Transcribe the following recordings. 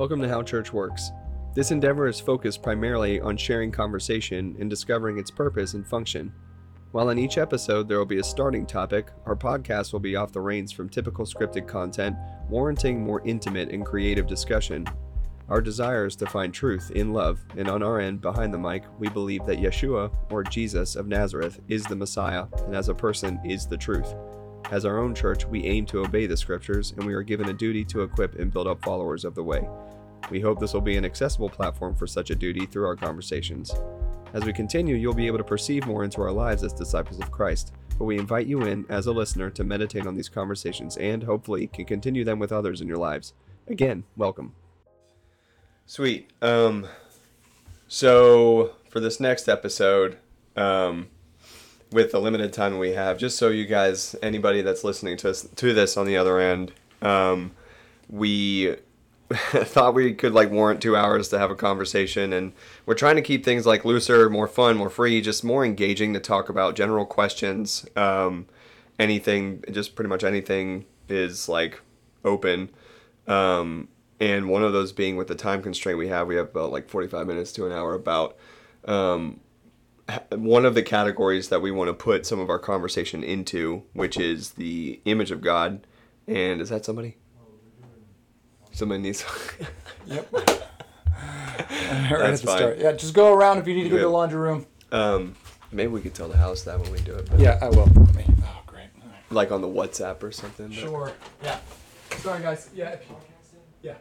Welcome to How Church Works. This endeavor is focused primarily on sharing conversation and discovering its purpose and function. While in each episode there will be a starting topic, our podcast will be off the reins from typical scripted content, warranting more intimate and creative discussion. Our desire is to find truth in love, and on our end, behind the mic, we believe that Yeshua, or Jesus of Nazareth, is the Messiah, and as a person is the truth. As our own church, we aim to obey the scriptures, and we are given a duty to equip and build up followers of the way. We hope this will be an accessible platform for such a duty through our conversations. As we continue, you'll be able to perceive more into our lives as disciples of Christ, but we invite you in as a listener to meditate on these conversations and hopefully can continue them with others in your lives. Again, welcome. Sweet. Um so for this next episode, um with the limited time we have, just so you guys, anybody that's listening to us to this on the other end, um, we thought we could like warrant two hours to have a conversation, and we're trying to keep things like looser, more fun, more free, just more engaging to talk about general questions. Um, anything, just pretty much anything is like open. Um, and one of those being with the time constraint we have, we have about like 45 minutes to an hour about um, one of the categories that we want to put some of our conversation into, which is the image of God. And is that somebody? Somebody needs. Yep. right at That's the fine. start. Yeah, just go around if you need to go to the laundry room. um, maybe we could tell the house that when we do it. but- Yeah, I will. Let me. Oh, great. All right. Like on the WhatsApp or something. but- Sure. Yeah. Sorry, guys. Yeah. If you, yeah.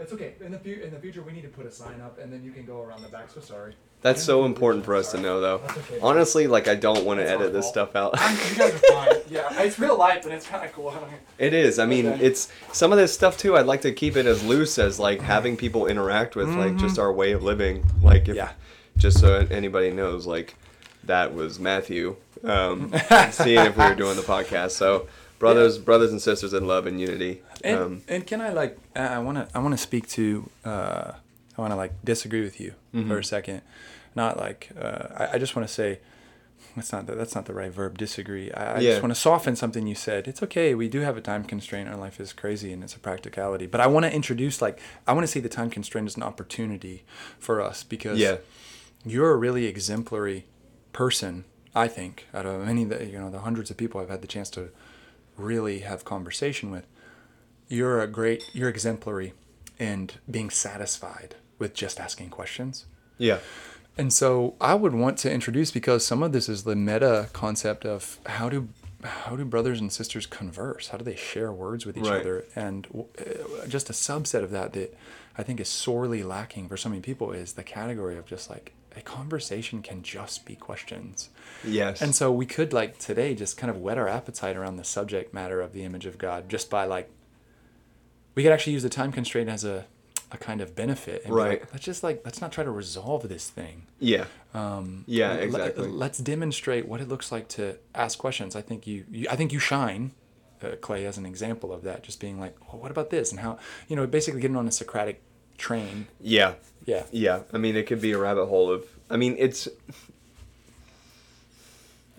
It's okay. In the fu- in the future, we need to put a sign up, and then you can go around the back. So sorry. That's so important for us to know, though. That's okay. Honestly, like I don't want to our edit this fault. stuff out. I'm, you guys are fine. Yeah, it's real life, and it's kind of cool. It is. I mean, Okay. it's some of this stuff too. I'd like to keep it as loose as like having people interact with like just our way of living. Like, if, Yeah. just so anybody knows, like that was Matthew. Um, seeing if we were doing the podcast. So, brothers, brothers and sisters in love and unity. And, Um, and can I like I want to I want to speak to uh, I want to like disagree with you Mm-hmm. for a second, not like uh, I, I just want to say that's not the, that's not the right verb disagree. I, I Yeah. just want to soften something you said. It's okay. We do have a time constraint. Our life is crazy and it's a practicality. But I want to introduce like I want to see the time constraint as an opportunity for us because Yeah. you're a really exemplary person. I think out of any of the you know the hundreds of people I've had the chance to really have conversation with you're a great you're exemplary and being satisfied with just asking questions yeah. and so i would want to introduce because some of this is the meta concept of how do how do brothers and sisters converse how do they share words with each Right. other and uh, just a subset of that that i think is sorely lacking for so many people is the category of just like a conversation can just be questions Yes. and so we could like today just kind of whet our appetite around the subject matter of the image of God just by like we could actually use the time constraint as a a kind of benefit and Right. like, let's just like let's not try to resolve this thing. yeah. Um, Yeah, let- exactly. let's demonstrate what it looks like to ask questions. I think you, you I think you shine, uh, Clay, as an example of that. Just being like, well, what about this and how you know basically getting on a Socratic train. Yeah. Yeah. Yeah, I mean, it could be a rabbit hole of. I mean, it's.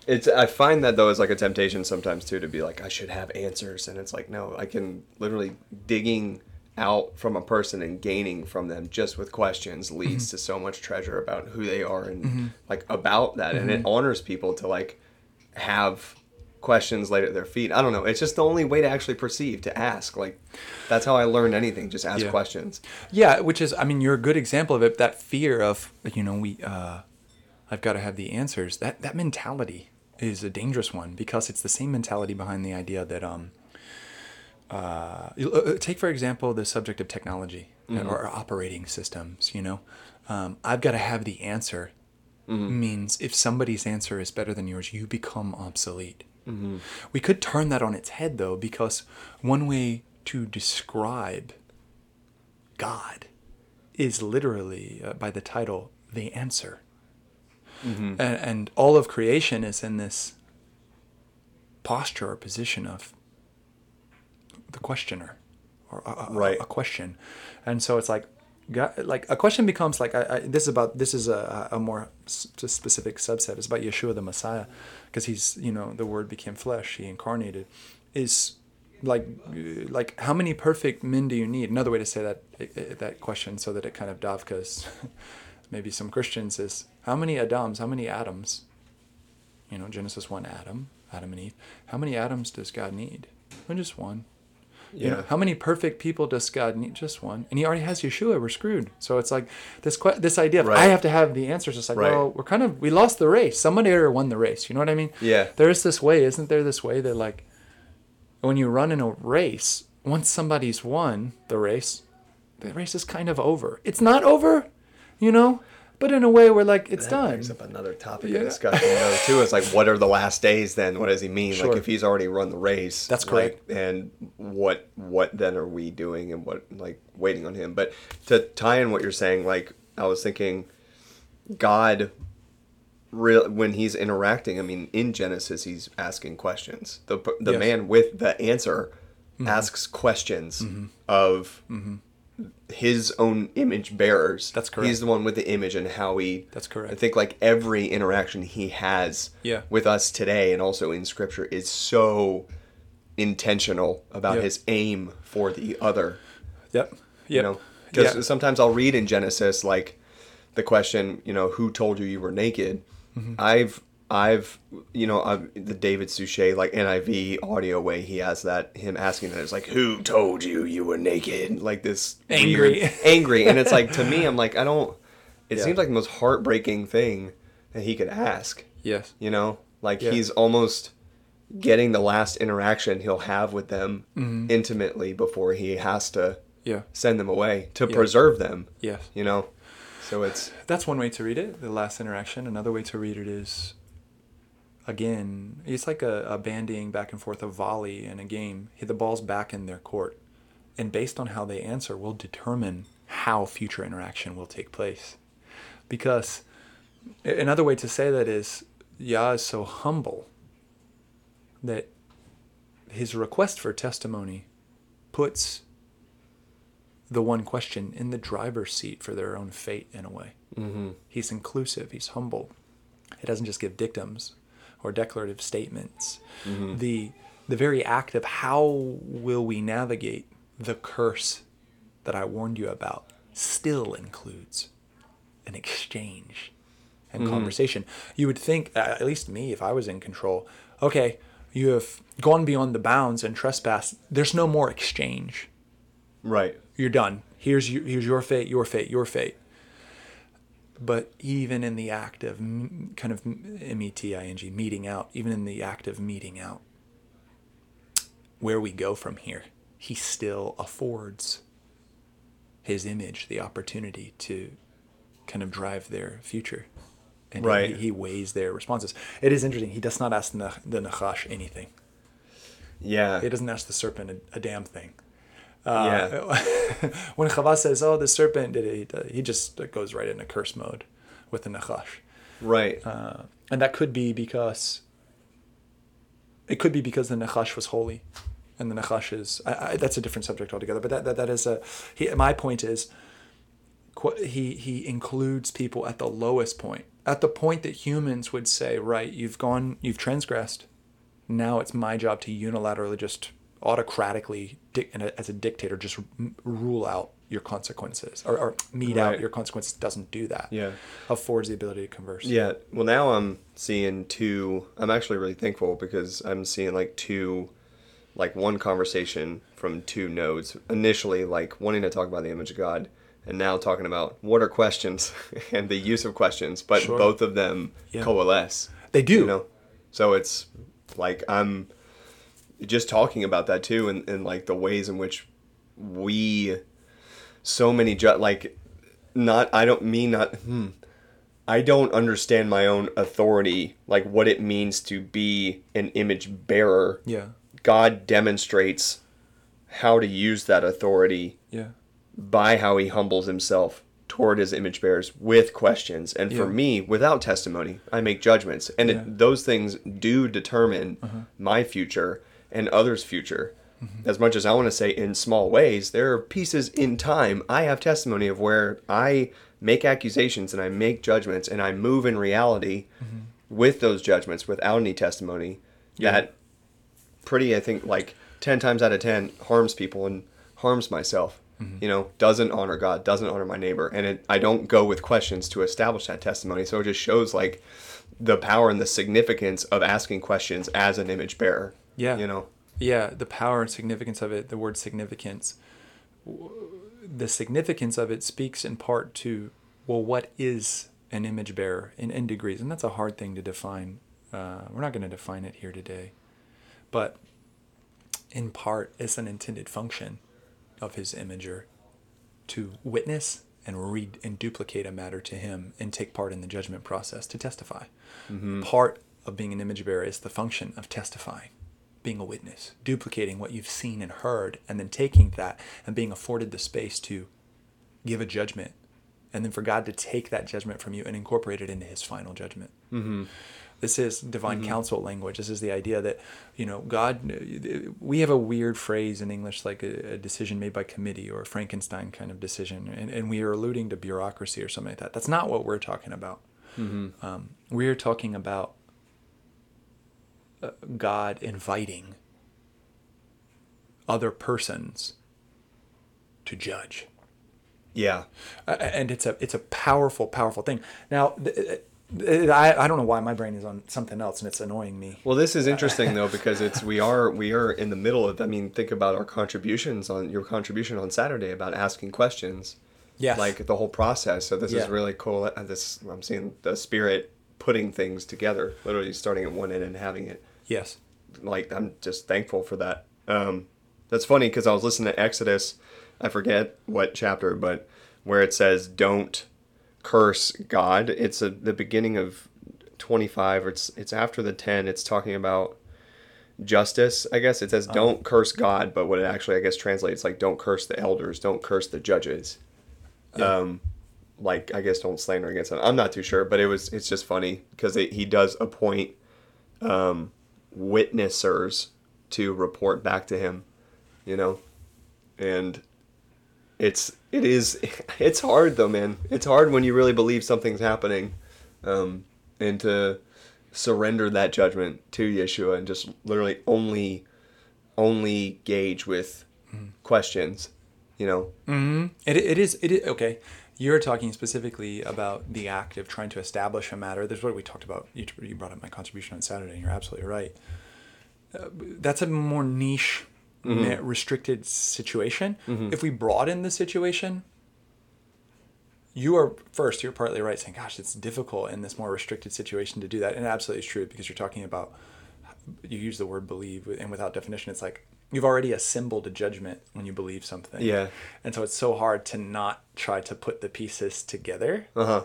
It's. I find that though is like a temptation sometimes too to be like I should have answers, and it's like no, I can literally digging out from a person and gaining from them just with questions mm-hmm. leads to so much treasure about who they are and mm-hmm. like about that, and it mm-hmm. honors people to like have questions laid at their feet. I don't know. It's just the only way to actually perceive to ask. Like that's how I learned anything. Just ask Yeah. questions. Yeah, which is, I mean, you're a good example of it. That fear of, you know, we, uh, I've got to have the answers. That that mentality is a dangerous one because it's the same mentality behind the idea that, um, uh, uh, take for example the subject of technology uh, or operating systems. You know, um, I've got to have the answer. Means if somebody's answer is better than yours, you become obsolete. We could turn that on its head though, because one way to describe God is literally uh, by the title the answer. And, and all of creation is in this posture or position of the questioner or a, a- Right. a question. And so it's like, God, like a question becomes like I, I, this is about this is a, a more specific subset. It's about Yeshua the Messiah, because he's you know the Word became flesh, he incarnated. Is like like how many perfect men do you need another way to say that that question so that it kind of davkas maybe some christians is how many adams how many adams you know genesis 1 adam adam and eve how many adams does god need well, just one you know, how many perfect people does God need? Just one, and He already has Yeshua. We're screwed. So it's like this que- this idea of Right. I have to have the answers. It's like, Right. well, we're kind of we lost the race. Somebody already won the race. You know what I mean? Yeah. There is this way, isn't there? This way that like when you run in a race, once somebody's won the race, the race is kind of over. It's not over, you know, but in a way where like it's That done. brings up another topic Yeah. of discussion though too. It's like what are the last days then? What does he mean? Sure. Like if he's already run the race. That's like, correct. and what what then are we doing and what like waiting on him? But to tie in what you're saying, like I was thinking God real when he's interacting, I mean in Genesis he's asking questions. The the Yes. man with the answer mm-hmm. asks questions mm-hmm. of mm-hmm. His own image bearers. That's correct. He's the one with the image and how he. That's correct. I think like every interaction he has Yeah. with us today and also in Scripture is so intentional about Yeah. his aim for the other. Yep. Yep. You know, because Yeah. sometimes I'll read in Genesis like the question, you know, who told you you were naked? Mm-hmm. I've I've you know I've, the David Suchet like NIV audio way he has that him asking that it's like who told you you were naked like this Angry. weird- angry and it's like to me I'm like I don't it Yeah. seems like the most heartbreaking thing that he could ask Yes. you know like Yeah. he's almost getting the last interaction he'll have with them Mm-hmm. intimately before he has to Yeah. send them away to Yeah. preserve them Yes. you know so it's That's one way to read it, the last interaction. Another way to read it is, again, it's like a, a bandying back and forth, a volley in a game. Hit the ball's back in their court. And based on how they answer, will determine how future interaction will take place. Because another way to say that is, Yah is so humble that his request for testimony puts the one question in the driver's seat for their own fate in a way. mm-hmm. He's inclusive. He's humble. He doesn't just give dictums or declarative statements. Mm-hmm. The the very act of how will we navigate the curse that I warned you about still includes an exchange and mm-hmm. conversation. You would think, at least me, if I was in control, okay, you have gone beyond the bounds and trespassed. There's no more exchange right you're done. Here's your, here's your fate, your fate, your fate. But even in the act of kind of M E T I N G meeting out, even in the act of meeting out, where we go from here, he still affords his image the opportunity to kind of drive their future. And he- Right. he, weighs their responses. It is interesting. He does not ask the, the Nachash anything. yeah He doesn't ask the serpent a, a damn thing. Yeah Uh, when Chava says, "Oh, the serpent did it," he just goes right into curse mode with the Nachash, right uh, and that could be because it could be because the Nachash was holy, and the Nachash is I, I, that's a different subject altogether. But that that, that is a he, my point is he he includes people at the lowest point, at the point that humans would say, "Right, you've gone, you've transgressed. Now it's my job to unilaterally just." Autocratically as a dictator just rule out your consequences or, or mete out your consequences doesn't do that Yeah. affords the ability to converse Yeah. Well, now I'm seeing two. I'm actually really thankful because I'm seeing like two, like one conversation from two nodes. Initially, like wanting to talk about the image of God, and now talking about what are questions and the use of questions. But Sure. both of them Yeah. coalesce. They do. You know, so it's like I'm just talking about that too, and, and like the ways in which we so many ju- like not I don't mean not hmm, I don't understand my own authority like what it means to be an image bearer. yeah God demonstrates how to use that authority yeah by how he humbles himself toward his image bearers with questions. And for Yeah. me, without testimony, I make judgments. And Yeah. Uh-huh. it, those things do determine my future and others' future. Mm-hmm. As much as I want to say in small ways, there are pieces in time. I have testimony of where I make accusations and I make judgments and I move in reality with those judgments without any testimony. Mm-hmm. Yeah. That pretty, I think, like 10 times out of 10 harms people and harms myself. You know, doesn't honor God, doesn't honor my neighbor. And it, I don't go with questions to establish that testimony. So it just shows like the power and the significance of asking questions as an image bearer. Yeah. You know, Yeah, the power and significance of it, the word significance. The significance of it speaks in part to, well, what is an image bearer in, in degrees? And that's a hard thing to define. Uh, we're not going to define it here today. But in part, it's an intended function of his imager to witness and read and duplicate a matter to him and take part in the judgment process to testify. Part of being an image bearer is the function of testifying, being a witness, duplicating what you've seen and heard, and then taking that and being afforded the space to give a judgment, and then for God to take that judgment from you and incorporate it into His final judgment. Mm-hmm. This is divine counsel language. This is the idea that, you know, God, we have a weird phrase in English like a, a decision made by committee or a Frankenstein kind of decision, and, and we are alluding to bureaucracy or something like that. That's not what we're talking about. Um, we're talking about God inviting other persons to judge. yeah. Uh, and it's a it's a powerful powerful thing now th- th- I, I don't know why my brain is on something else and it's annoying me Well, this is interesting though because it's we are we are in the middle of. I mean, think about our contributions on your contribution on Saturday about asking questions. Yes. Like the whole process. So this Yeah. is really cool. Uh, This I'm seeing the spirit putting things together, literally starting at one end and having it. Yes Like I'm just thankful for that. Um, that's funny because I was listening to Exodus. I forget what chapter, but where it says don't curse God. It's a, the beginning of 25 or it's it's after the 10. It's talking about justice, I guess. It says don't curse God, but what it actually I guess translates like don't curse the elders, don't curse the judges. Um like I guess don't slander against them. I'm not too sure, but it was it's just funny because he does appoint um witnessers to report back to him, you know. And it's it is it's hard though man. It's hard when you really believe something's happening um, and to surrender that judgment to yeshua and just literally only only gauge with questions you know? It, it is it is okay you're talking specifically about the act of trying to establish a matter. There's what we talked about. You, you brought up my contribution on saturday and you're absolutely right. Uh, that's a more niche na- restricted situation. If we broaden the situation you are first you're partly right saying gosh it's difficult in this more restricted situation to do that. And it absolutely is true because you're talking about you use the word believe and without definition it's like you've already assembled a judgment when you believe something Yeah. and so it's so hard to not try to put the pieces together uh-huh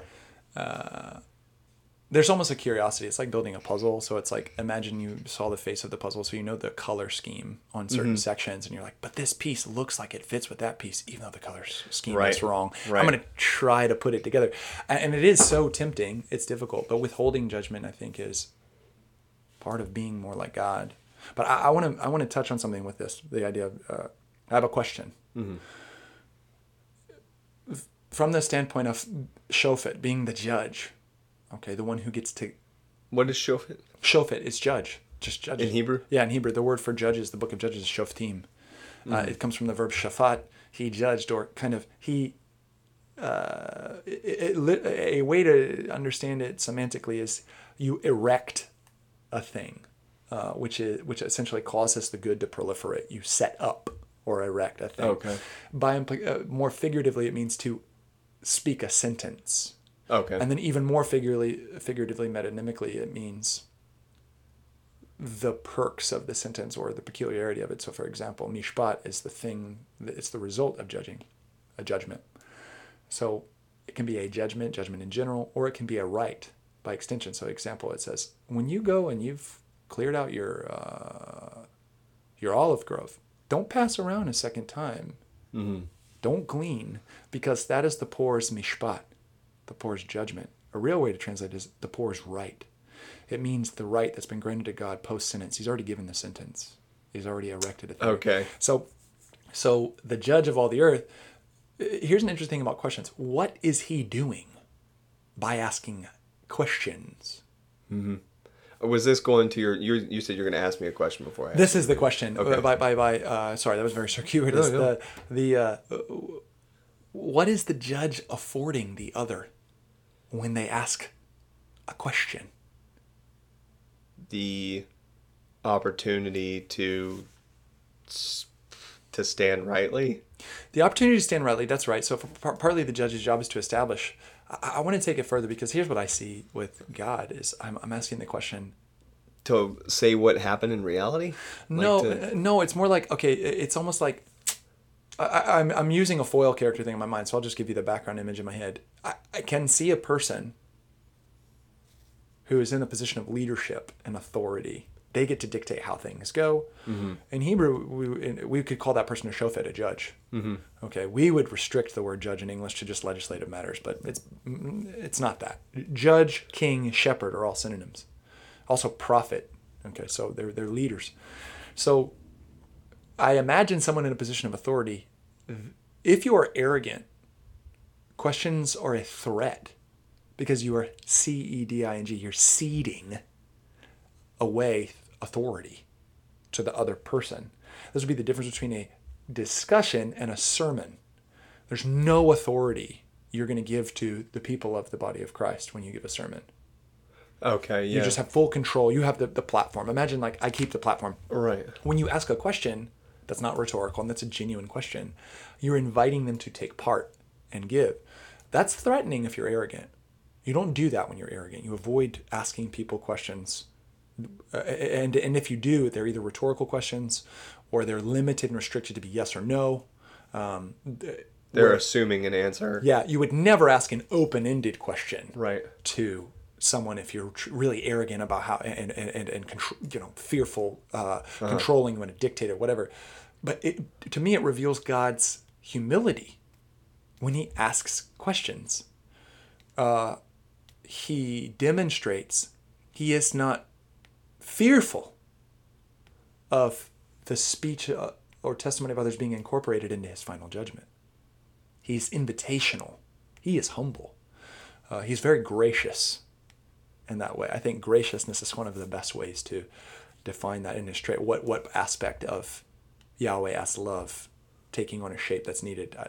there's almost a curiosity. It's like building a puzzle. So it's like imagine you saw the face of the puzzle, so you know the color scheme on certain Mm-hmm. sections, and you're like, but this piece looks like it fits with that piece, even though the color scheme Right. is wrong. Right. I'm gonna try to put it together, and it is so tempting. It's difficult, but withholding judgment, I think, is part of being more like God. But I want to I want to touch on something with this. The idea of uh, I have a question. From the standpoint of Shofet being the judge, okay, the one who gets to what is shofet Shofet is judge, just judge. In Hebrew? Yeah, in Hebrew, the word for judges, the book of Judges is shoftim. Uh, it comes from the verb shafat. He judged, or kind of he. Uh, it, it, a way to understand it semantically is you erect a thing, uh, which is which essentially causes the good to proliferate. You set up or erect a thing. Okay. By uh, more figuratively, it means to speak a sentence. okay And then even more figuratively, figuratively, metonymically, it means the perks of the sentence or the peculiarity of it. So, for example, mishpat is the thing, it's the result of judging, a judgment. So, it can be a judgment, judgment in general, or it can be a right by extension. So, example, it says, when you go and you've cleared out your uh, your olive grove, don't pass around a second time. Don't glean, because that is the poor's mishpat, the poor's judgment. A real way to translate it is the poor's right. It means the right that's been granted to God post sentence. He's already given the sentence. He's already erected a thing. Okay. So, so the judge of all the earth. Here's an interesting thing about questions. What is he doing by asking questions? Was this going to your? You you said you're going to ask me a question before I. This is the question. Okay. Uh, By by by. Uh, sorry, that was very circuitous. No, no. The the uh, what is the judge affording the other when they ask a question? the opportunity to s- to stand rightly. The opportunity to stand rightly. That's right. So, for, partly the judge's job is to establish. I, I want to take it further because here's what I see with God: is I'm, I'm asking the question. To say what happened in reality. Like no, to- uh, no, it's more like okay. It's almost like I, I- I'm I'm using a foil character thing in my mind, so I'll just give you the background image in my head. I, I can see a person who is in a position of leadership and authority. They get to dictate how things go. Mm-hmm. In Hebrew, we, we could call that person a shofet, a judge. Mm-hmm. Okay, we would restrict the word judge in English to just legislative matters, but it's it's not that. Judge, king, shepherd are all synonyms. Also, prophet. Okay, so they're they're leaders. So I imagine someone in a position of authority, if you are arrogant, questions are a threat because you are C E D I N G. You're ceding away authority to the other person. This would be the difference between a discussion and a sermon. There's no authority you're going to give to the people of the body of Christ when you give a sermon. Okay. Yeah. You just have full control. You have the, the platform. Imagine like I keep the platform right. when you ask a question that's not rhetorical and that's a genuine question, you're inviting them to take part and give. That's threatening if you're arrogant. You don't do that when you're arrogant. You avoid asking people questions. Uh, and, and if you do, they're either rhetorical questions or they're limited and restricted to be yes or no. Um, They're where- assuming an answer. yeah, you would never ask an open ended question Right. to someone if you're tr- really arrogant about how and and and, and contr- you know fearful, uh, controlling, you want to dictate or whatever. But it, to me, it reveals God's humility when He asks questions. Uh, he demonstrates He is not fearful of the speech uh, or testimony of others being incorporated into His final judgment. He's invitational. He is humble. Uh, he's very gracious in that way. I think graciousness is one of the best ways to define that in his trait. What what aspect of Yahweh as love taking on a shape that's needed uh,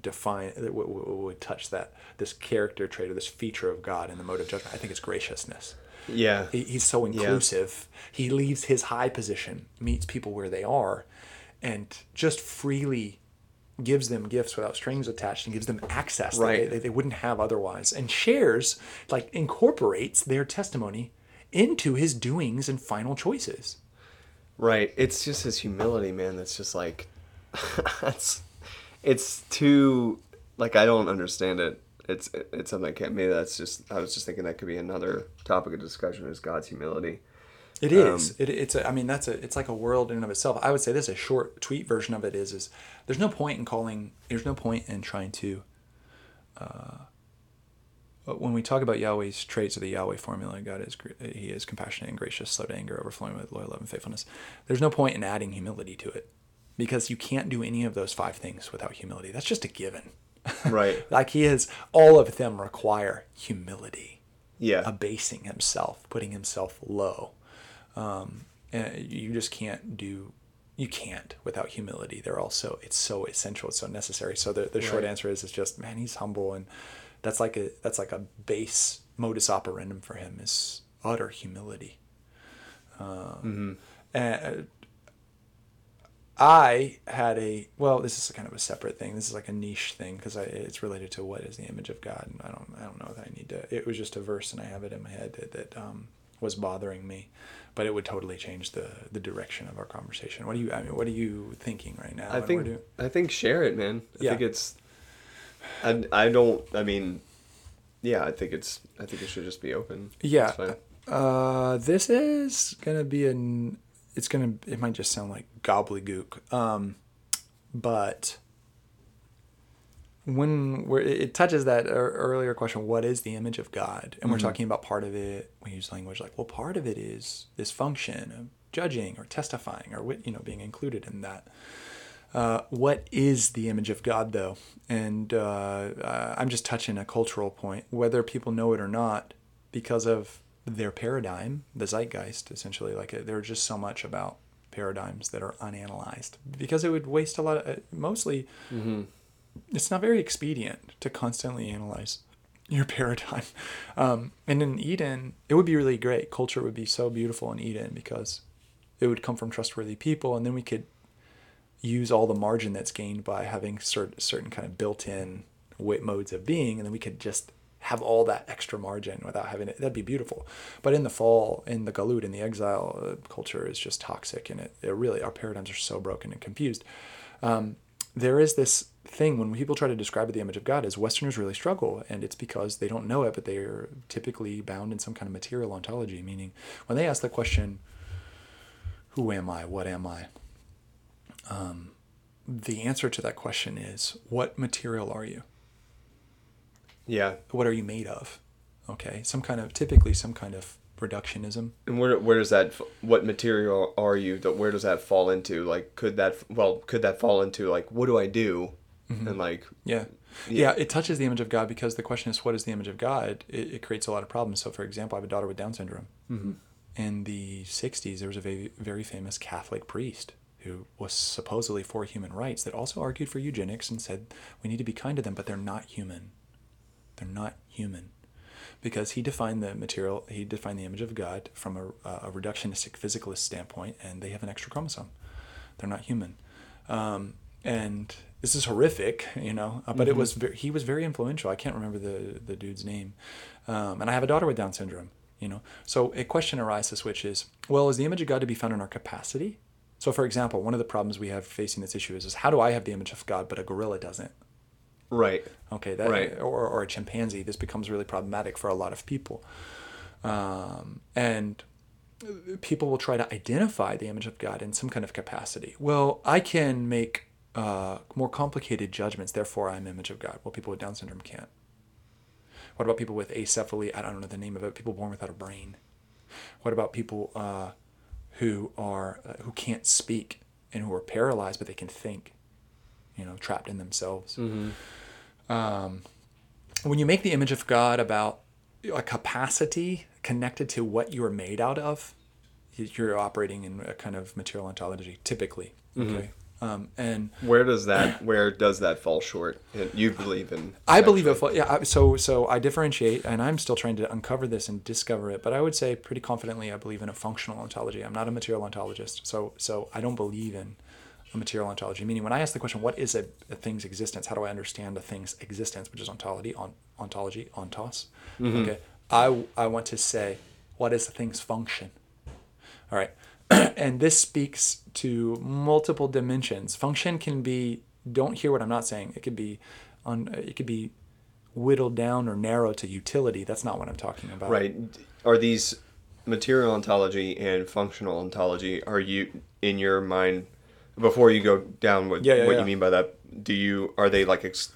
define that would, touch that this character trait or this feature of God in the mode of judgment. I think it's graciousness. Yeah. He- He's so inclusive. He leaves his high position, meets people where they are, and just freely gives them gifts without strings attached and gives them access that Right. they, they wouldn't have otherwise and shares like incorporates their testimony into his doings and final choices Right. It's just his humility, man. That's just like, that's, it's too, like, I don't understand it. It's, it's something I can't, maybe that's just, I was just thinking that could be another topic of discussion is God's humility. It is. it, it's. A, I mean, that's a. It's like a world in and of itself. I would say this. A short tweet version of it is. Is there's no point in calling. There's no point in trying to. Uh, when we talk about Yahweh's traits of the Yahweh formula, God is He is compassionate and gracious, slow to anger, overflowing with loyal love and faithfulness. There's no point in adding humility to it, because you can't do any of those five things without humility. That's just a given. Right. like He is. All of them require humility Yeah. abasing himself, putting himself low. Um, and you just can't do, you can't without humility. They're also, it's so essential, it's so necessary. So the, the short Right. answer is, is just, man, he's humble. And that's like a, that's like a base modus operandum for him is utter humility. Um, And I had a well. This is kind of a separate thing. This is like a niche thing because it's related to what is the image of God. And I don't. I don't know that I need to. It was just a verse, and I have it in my head that, that um, was bothering me, but it would totally change the the direction of our conversation. What do you? I mean, what are you thinking right now? I think I think share it, man. I Yeah. think it's. I I don't. I mean, yeah. I think it's. I think it should just be open. Yeah. Uh, this is gonna be an. It's gonna. It might just sound like gobbledygook. Um, but when we're, it touches that earlier question, what is the image of God? And we're talking about part of it. We use language like, well, part of it is this function of judging or testifying or you know being included in that. Uh, what is the image of God, though? And uh, uh, I'm just touching a cultural point, whether people know it or not, because of their paradigm, the zeitgeist, essentially, like uh, there's just so much about paradigms that are unanalyzed because it would waste a lot of, uh, mostly, it's not very expedient to constantly analyze your paradigm. Um, and in Eden, it would be really great. Culture would be so beautiful in Eden because it would come from trustworthy people, and then we could use all the margin that's gained by having certain certain kind of built-in modes of being, and then we could just have all that extra margin without having it. That'd be beautiful. But in the fall, in the galut, in the exile, uh, culture is just toxic, and it, it really our paradigms are so broken and confused. Um, there is this thing when people try to describe the image of God as Westerners really struggle, and it's because they don't know it, but they are typically bound in some kind of material ontology. Meaning, when they ask the question, "Who am I? What am I?" Um, the answer to that question is, "What material are you? Yeah. What are you made of?" Okay, some kind of typically some kind of reductionism. And where where does that what material are you? That where does that fall into? Like could that well could that fall into like what do I do? Mm-hmm. And like Yeah. yeah. it touches the image of God because the question is, what is the image of God? It, it creates a lot of problems. So, for example, I have a daughter with Down syndrome. Mm-hmm. In the 60s, there was a very, very famous Catholic priest who was supposedly for human rights that also argued for eugenics and said we need to be kind to them, but they're not human. They're not human. Because he defined the material, he defined the image of God from a, a reductionistic physicalist standpoint, and they have an extra chromosome. They're not human. Um, and this is horrific, you know. Uh, but it was ve- he was very influential. I can't remember the the dude's name, um, and I have a daughter with Down syndrome, you know. So a question arises, which is, well, is the image of God to be found in our capacity? So, for example, one of the problems we have facing this issue is, is how do I have the image of God but a gorilla doesn't? Right. Okay, that Right. or or a chimpanzee. This becomes really problematic for a lot of people, um, and people will try to identify the image of God in some kind of capacity. Well, I can make uh, more complicated judgments, therefore I'm image of God. Well, people with Down syndrome can't. What about people with acephaly? I don't know the name of it. People born without a brain. What about people uh, who are uh, who can't speak and who are paralyzed but they can think? You know, trapped in themselves. Um, when you make the image of God about a capacity connected to what you are made out of, you're operating in a kind of material ontology, typically. Okay. Um, and Where does that where does that fall short? You believe in I believe it. Yeah. I- So so I differentiate, and I'm still trying to uncover this and discover it. But I would say pretty confidently, I believe in a functional ontology. I'm not a material ontologist, so so I don't believe in a material ontology. Meaning, when I ask the question, "What is a, a thing's existence?" How do I understand a thing's existence, which is ontology, on, ontology, ontos? Mm-hmm. Okay. I I want to say, what is a thing's function? All right. and this speaks to multiple dimensions. Function can be don't hear what I'm not saying. It could be on it could be whittled down or narrowed to utility. That's not what I'm talking about. right. Are these material ontology and functional ontology are you in your mind before you go down with Yeah, yeah, what yeah. you mean by that do you are they like ex,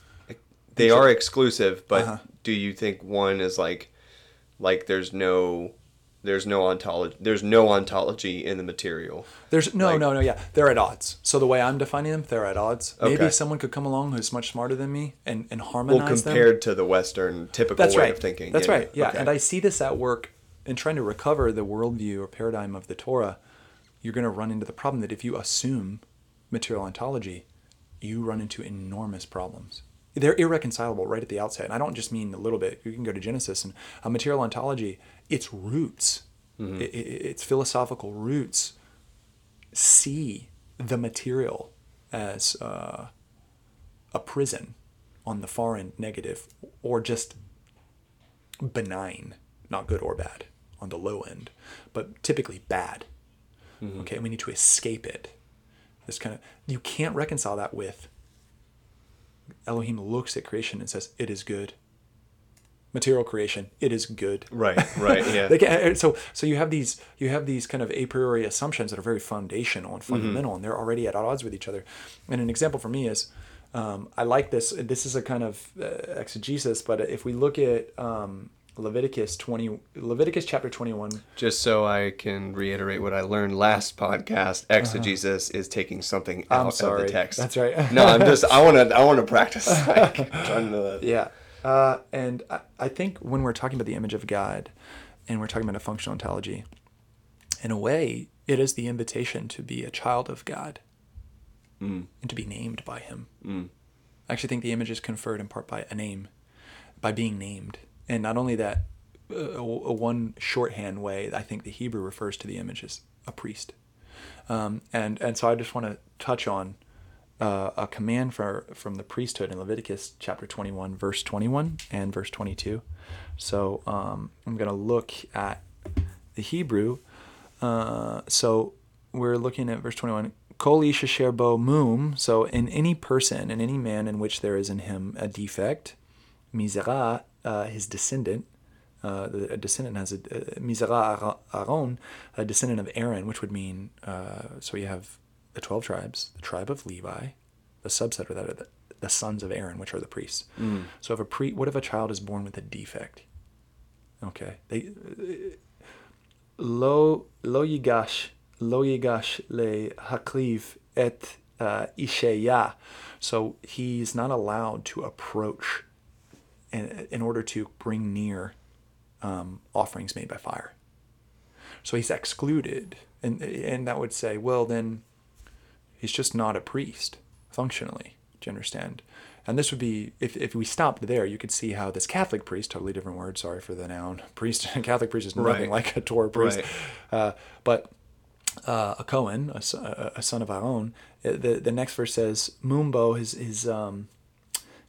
they are exclusive but Uh-huh. do you think one is like like there's no there's no ontology there's no ontology in the material There's no, Like- no, no. Yeah, they're at odds. So the way I'm defining them, they're at odds. Maybe Okay. someone could come along who's much smarter than me and and well harmonize them. compared to the western typical That's way right. of thinking That's right. Yeah, okay. and I see this at work in trying to recover the worldview or paradigm of the Torah. You're going to run into the problem that if you assume material ontology, you run into enormous problems. They're irreconcilable right at the outset. And I don't just mean a little bit. You can go to Genesis and a material ontology, its roots, Mm-hmm. i- i- its philosophical roots, see the material as uh, a prison on the far end negative or just benign, not good or bad on the low end, but typically bad. Okay, we need to escape it. This kind of you can't reconcile that with Elohim looks at creation and says it is good. Material creation, it is good. right right yeah can, so so you have these you have these kind of a priori assumptions that are very foundational and fundamental, and they're already at odds with each other. And an example for me is um, I like this. This is a kind of uh, exegesis, but if we look at um, Leviticus twenty, Leviticus chapter twenty one. Just so I can reiterate what I learned last podcast, exegesis is taking something out Uh-huh. I'm of the text. That's right. no, I'm just I want to I want to practice. Like, to Yeah. Uh, and I, I think when we're talking about the image of God, and we're talking about a functional ontology, in a way, it is the invitation to be a child of God Mm. and to be named by Him. Mm. I actually think the image is conferred in part by a name, by being named. And not only that, uh, one shorthand way, I think the Hebrew refers to the image as a priest. Um, and, and so I just want to touch on uh, a command for, from the priesthood in Leviticus chapter 21, verse 21 and verse 22. So um, I'm going to look at the Hebrew. Uh, so we're looking at verse 21. Kol ish. So in any person, in any man in which there is in him a defect, mizera, uh, his descendant, uh, a descendant has a mizera Aaron, a descendant of Aaron, which would mean uh, so you have the twelve tribes, the tribe of Levi, the subset of that are the, the sons of Aaron, which are the priests. So if a pre, what if a child is born with a defect? Okay, they lo lo yigash lo yigash le hakliv et uh, isheya. So he's not allowed to approach in, in order to bring near um, offerings made by fire. So he's excluded, and and that would say, well, then he's just not a priest functionally. Do you understand? And this would be if, if we stopped there, you could see how this Catholic priest, totally different word. Sorry for the noun. Priest, Catholic priest is nothing Right. like a Torah priest, Right. uh, but uh, a Cohen, a, a son of Aaron. uh, The the next verse says, "Mum bo, his his um,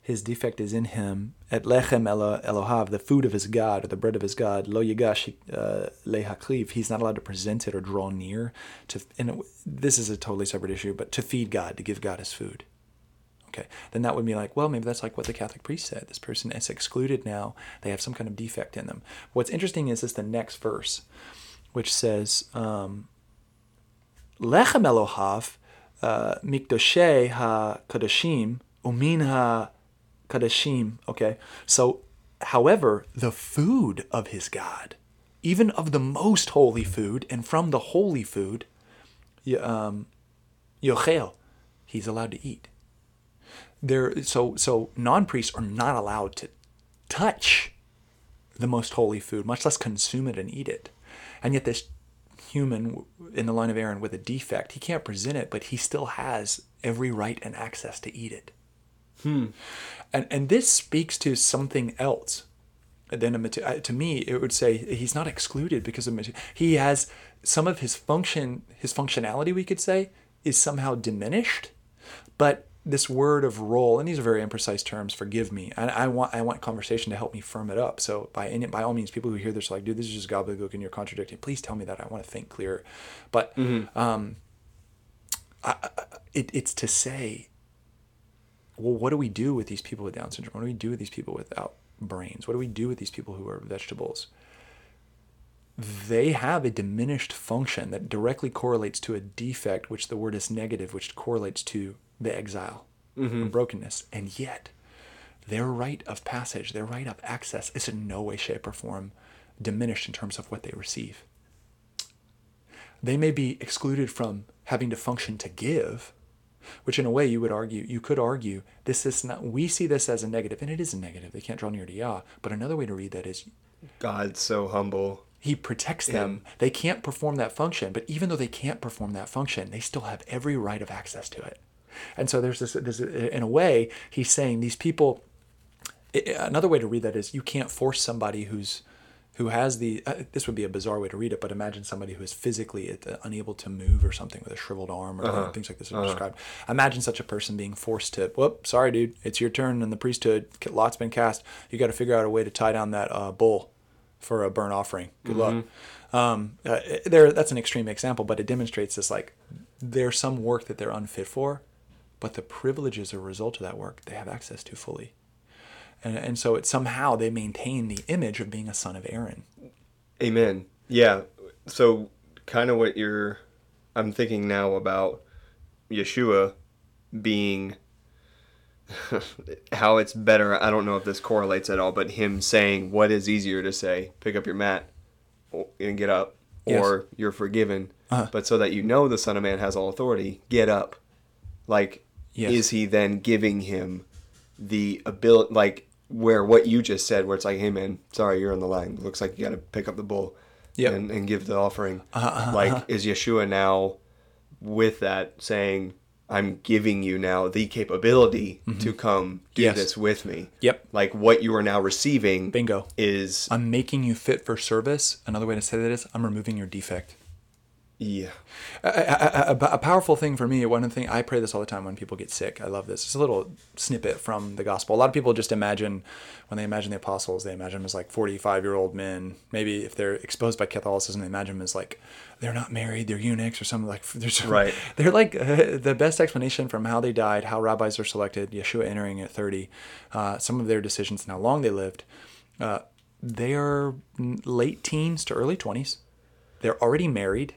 his defect is in him. Et lechem Elohav, the food of his God or the bread of his God. Lo yigash uh, le hakliv. He's not allowed to present it or draw near to. And this is a totally separate issue, but to feed God, to give God his food. Okay, then that would be like, well, maybe that's like what the Catholic priest said. This person is excluded now. They have some kind of defect in them. What's interesting is this the next verse, which says, um, Lechem Elohav, uh, Mikdoshe ha Kadashim, Umin ha Kadashim. Okay, so, however, the food of his God, even of the most holy food, and from the holy food, um, Yochel, he's allowed to eat. There, so so non-priests are not allowed to touch the most holy food, much less consume it and eat it. And yet, this human in the line of Aaron with a defect, he can't present it, but he still has every right and access to eat it. And and this speaks to something else. Than a mate- uh, to me, it would say he's not excluded because of mate- he has some of his function, his functionality, we could say, is somehow diminished. But this word of role, and these are very imprecise terms. Forgive me. And I want I want conversation to help me firm it up. So by any, by all means, people who hear this are like, dude, this is just gobbledygook, and you're contradicting. Please tell me that. I want to think clear. But um, I, I, it, it's to say, well, what do we do with these people with Down syndrome? What do we do with these people without brains? What do we do with these people who are vegetables? They have a diminished function that directly correlates to a defect, which the word is negative, which correlates to the exile mm-hmm. or brokenness. And yet, their right of passage, their right of access is in no way, shape, or form diminished in terms of what they receive. They may be excluded from having to function to give, which in a way you would argue, you could argue, this is not, we see this as a negative, and it is a negative. They can't draw near to Yah. But another way to read that is God's so humble. he protects them. They can't perform that function, but even though they can't perform that function, they still have every right of access to it. And so there's this, there's in a way, he's saying these people. Another way to read that is you can't force somebody who's who has the. Uh, this would be a bizarre way to read it, but imagine somebody who is physically uh, unable to move or something with a shriveled arm or things like this are described. Imagine such a person being forced to. Whoop, sorry, dude, it's your turn in the priesthood. Lot's been cast. You got to figure out a way to tie down that uh, bull for a burnt offering. Good luck. Um, uh, there, that's an extreme example, but it demonstrates this like there's some work that they're unfit for, but the privileges as a result of that work they have access to fully. And, and so it somehow they maintain the image of being a son of Aaron. Amen. Yeah. So kind of what you're I'm thinking now about Yeshua being how it's better. I don't know if this correlates at all, but him saying what is easier to say, pick up your mat and get up Yes. or you're forgiven. Uh-huh. But so that you know the son of man has all authority, get up. Like Yes. is he then giving him the ability like where what you just said, where it's like, hey man, sorry, you're on the line. Looks like you got to pick up the bull Yep. and, and give the offering. Uh-huh, like, is Yeshua now with that saying, I'm giving you now the capability to come do Mm-hmm. Yes. this with me? Yep. Like what you are now receiving Bingo. is I'm making you fit for service. Another way to say that is I'm removing your defect. Yeah. a, a, a, a powerful thing for me one thing i pray this all the time when people get sick. I love this. It's a little snippet from the gospel. A lot of people just imagine when they imagine the apostles they imagine them as like 45 year old men. Maybe if they're exposed by catholicism they imagine them as like they're not married they're eunuchs or something like they're so- Right. they're like uh, the best explanation from how they died how rabbis are selected yeshua entering at 30 uh, some of their decisions and how long they lived uh, they are late teens to early 20s they're already married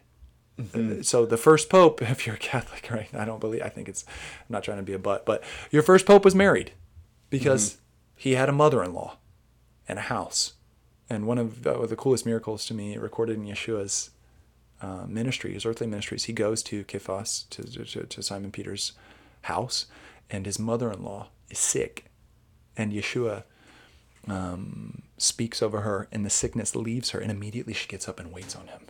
uh, so the first pope, if you're a Catholic, right? I don't believe. I think it's. I'm not trying to be a butt, but your first pope was married because he had a mother-in-law and a house. And one of uh, the coolest miracles to me recorded in Yeshua's uh, ministry, his earthly ministries, he goes to Kephas, to, to, to Simon Peter's house, and his mother-in-law is sick, and Yeshua um, speaks over her, and the sickness leaves her, and immediately she gets up and waits on him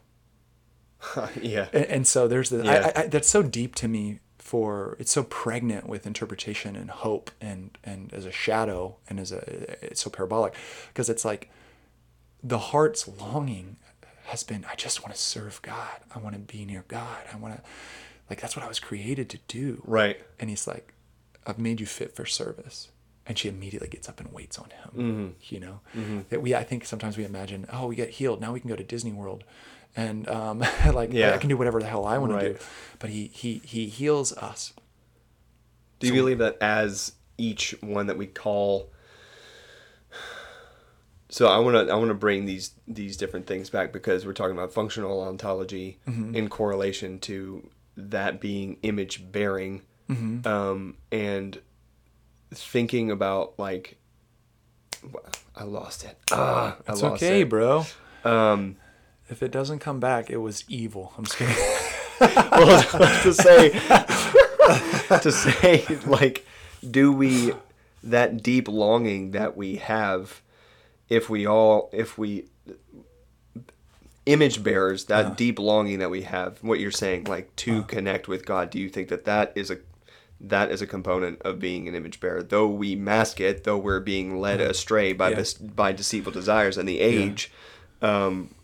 yeah. and, and so there's the Yeah. I, I, that's so deep to me for it's so pregnant with interpretation and hope and and as a shadow and as a it's so parabolic. Because it's like the heart's longing has been I just want to serve God. I want to be near God. I want to like that's what I was created to do. Right. and he's like I've made you fit for service. And she immediately gets up and waits on him Mm-hmm. you know? That we I think sometimes we imagine oh we get healed. Now we can go to Disney World and um, like Yeah. I can do whatever the hell I want Right. to do but he he he heals us Do you believe that as each one that we call? So I want to I want to bring these these different things back because we're talking about functional ontology in correlation to that being image bearing, um, and thinking about like I lost it. Ah, it's okay it. bro Um, if it doesn't come back it was evil. I'm just kidding. Well, to say to say like do we that deep longing that we have if we all if we image bearers that deep longing that we have what you're saying like to connect with god do you think that that is a that is a component of being an image bearer? Though we mask it though we're being led astray by Yeah. this by deceitful desires and the age um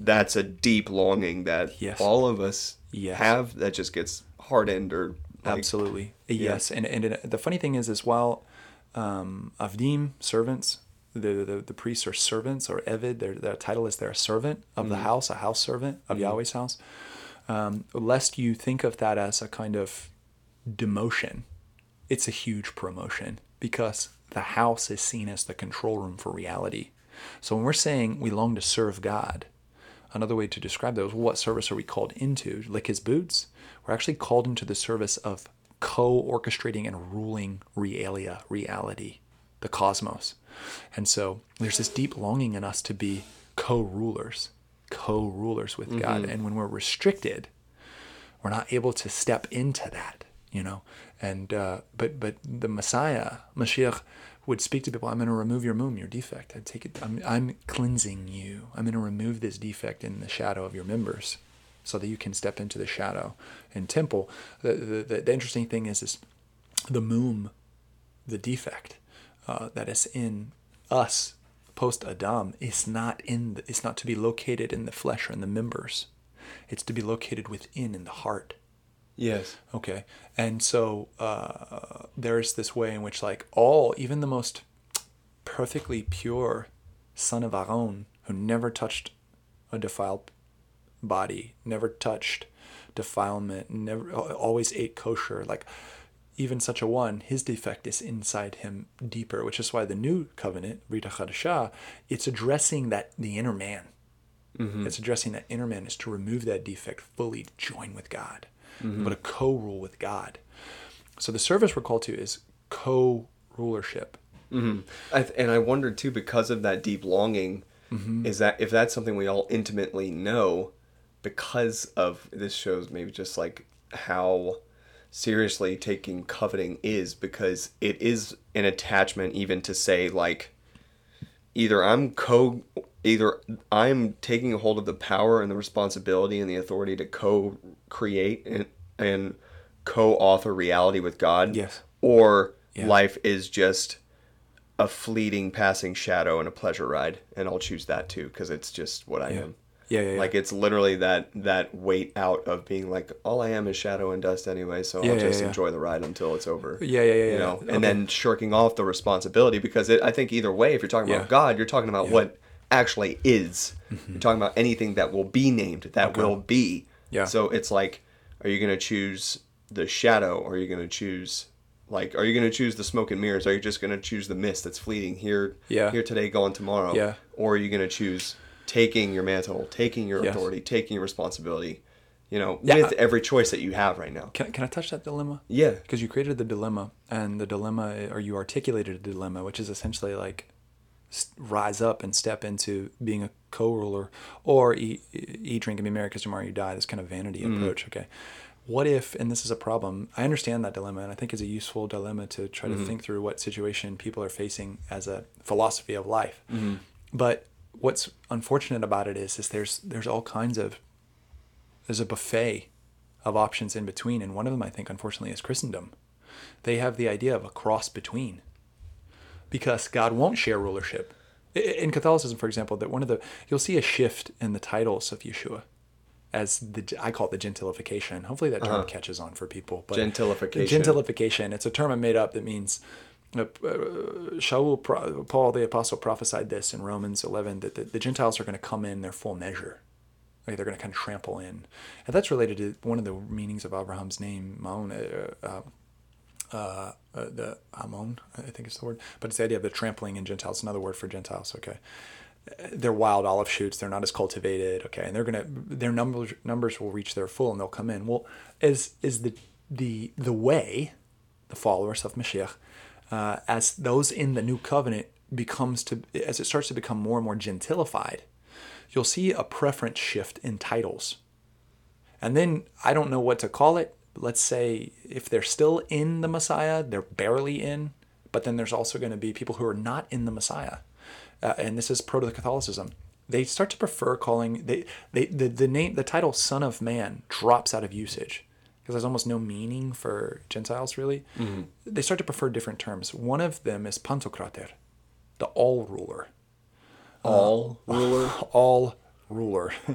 that's a deep longing that Yes. all of us Yes. have that just gets hardened or like, Absolutely. Yes. And, and it, the funny thing is, is while um, Avdim, servants, the, the, the priests are servants, or Evid, their, their title is they're a servant of the house, a house servant of Yahweh's house, um, lest you think of that as a kind of demotion, it's a huge promotion because the house is seen as the control room for reality. So when we're saying we long to serve God, another way to describe that is what service are we called into? Lick his boots? We're actually called into the service of co orchestrating and ruling realia, reality, the cosmos. And so there's this deep longing in us to be co rulers, co rulers with God. And when we're restricted, we're not able to step into that, you know. And uh, but but the Messiah, Mashiach, would speak to people. I'm going to remove your mum, your defect. I take it. I'm I'm cleansing you. I'm going to remove this defect in the shadow of your members, so that you can step into the shadow and temple. The the, the, the interesting thing is is the mum, the defect uh, that is in us post Adam is not in. The, it's not to be located in the flesh or in the members. It's to be located within in the heart. Yes Okay. And so uh, there's this way in which, like, all, even the most perfectly pure son of Aaron, who never touched a defiled body, never touched defilement, never always ate kosher, like, even such a one, his defect is inside him deeper, which is why the new covenant, Brit Chadashah, it's addressing that the inner man. It's addressing that inner man is to remove that defect fully, join with God, but a co-rule with God. So the service we're called to is co-rulership. I th- and i wondered too because of that deep longing Mm-hmm. is that if that's something we all intimately know because of this shows maybe just like how seriously taking coveting is because it is an attachment even to say like either I'm co either I'm taking a hold of the power and the responsibility and the authority to co-create and and co-author reality with God. Yes. Or Yeah. life is just a fleeting passing shadow and a pleasure ride and I'll choose that too because it's just what I Yeah. am. Yeah, yeah, yeah. Like it's literally that that weight out of being like all I am is shadow and dust anyway, so Yeah, I'll just enjoy the ride until it's over. Yeah, yeah, yeah, You yeah. know, Okay. and then shirking off the responsibility because it, I think either way, if you're talking about God, you're talking about what actually is. You're talking about anything that will be named, that Okay. will be. Yeah. So it's like, are you going to choose the shadow, or are you going to choose? Like, are you going to choose the smoke and mirrors? Are you just going to choose the mist that's fleeting here, Yeah. here today, gone tomorrow? Yeah. Or are you going to choose taking your mantle, taking your Yes. authority, taking your responsibility? You know, Yeah, with every choice that you have right now. Can, can I touch that dilemma? Yeah. Because you created the dilemma, and the dilemma, eh, or you articulated a dilemma, which is essentially like rise up and step into being a co-ruler, or eat, eat drink, and be merry because tomorrow you die. This kind of vanity mm-hmm. approach. Okay. What if, and this is a problem, I understand that dilemma, and I think it's a useful dilemma to try to mm-hmm. think through what situation people are facing as a philosophy of life. Mm-hmm. But what's unfortunate about it is, is there's there's all kinds of there's a buffet of options in between, and one of them I think unfortunately is Christendom. They have the idea of a cross between, because God won't share rulership. In Catholicism, for example, that one of the you'll see a shift in the titles of Yeshua, as the I call it the gentilification. Hopefully that term catches on for people. But Gentilification. Gentilification. It's a term I made up that means. Uh, uh, Shaul, Paul the apostle prophesied this in Romans 11 that the, the Gentiles are going to come in their full measure. Like they're going to kind of trample in, and that's related to one of the meanings of Abraham's name, Maon, uh, uh, uh, the Amon, I think it's the word, but it's the idea of the trampling in Gentiles. Another word for Gentiles. Okay, they're wild olive shoots. They're not as cultivated. Okay, and they're gonna their numbers numbers will reach their full and they'll come in. Well, is is the the the way, the followers of Mashiach, uh, as those in the new covenant becomes to as it starts to become more and more gentilified, you'll see a preference shift in titles. And then I don't know what to call it. Let's say if they're still in the Messiah, they're barely in, but then there's also going to be people who are not in the Messiah. Uh, and this is proto Catholicism. They start to prefer calling they, they the, the name the title Son of Man drops out of usage because there's almost no meaning for Gentiles really. They start to prefer different terms. One of them is Pantocrator, the all ruler All ruler. all ruler.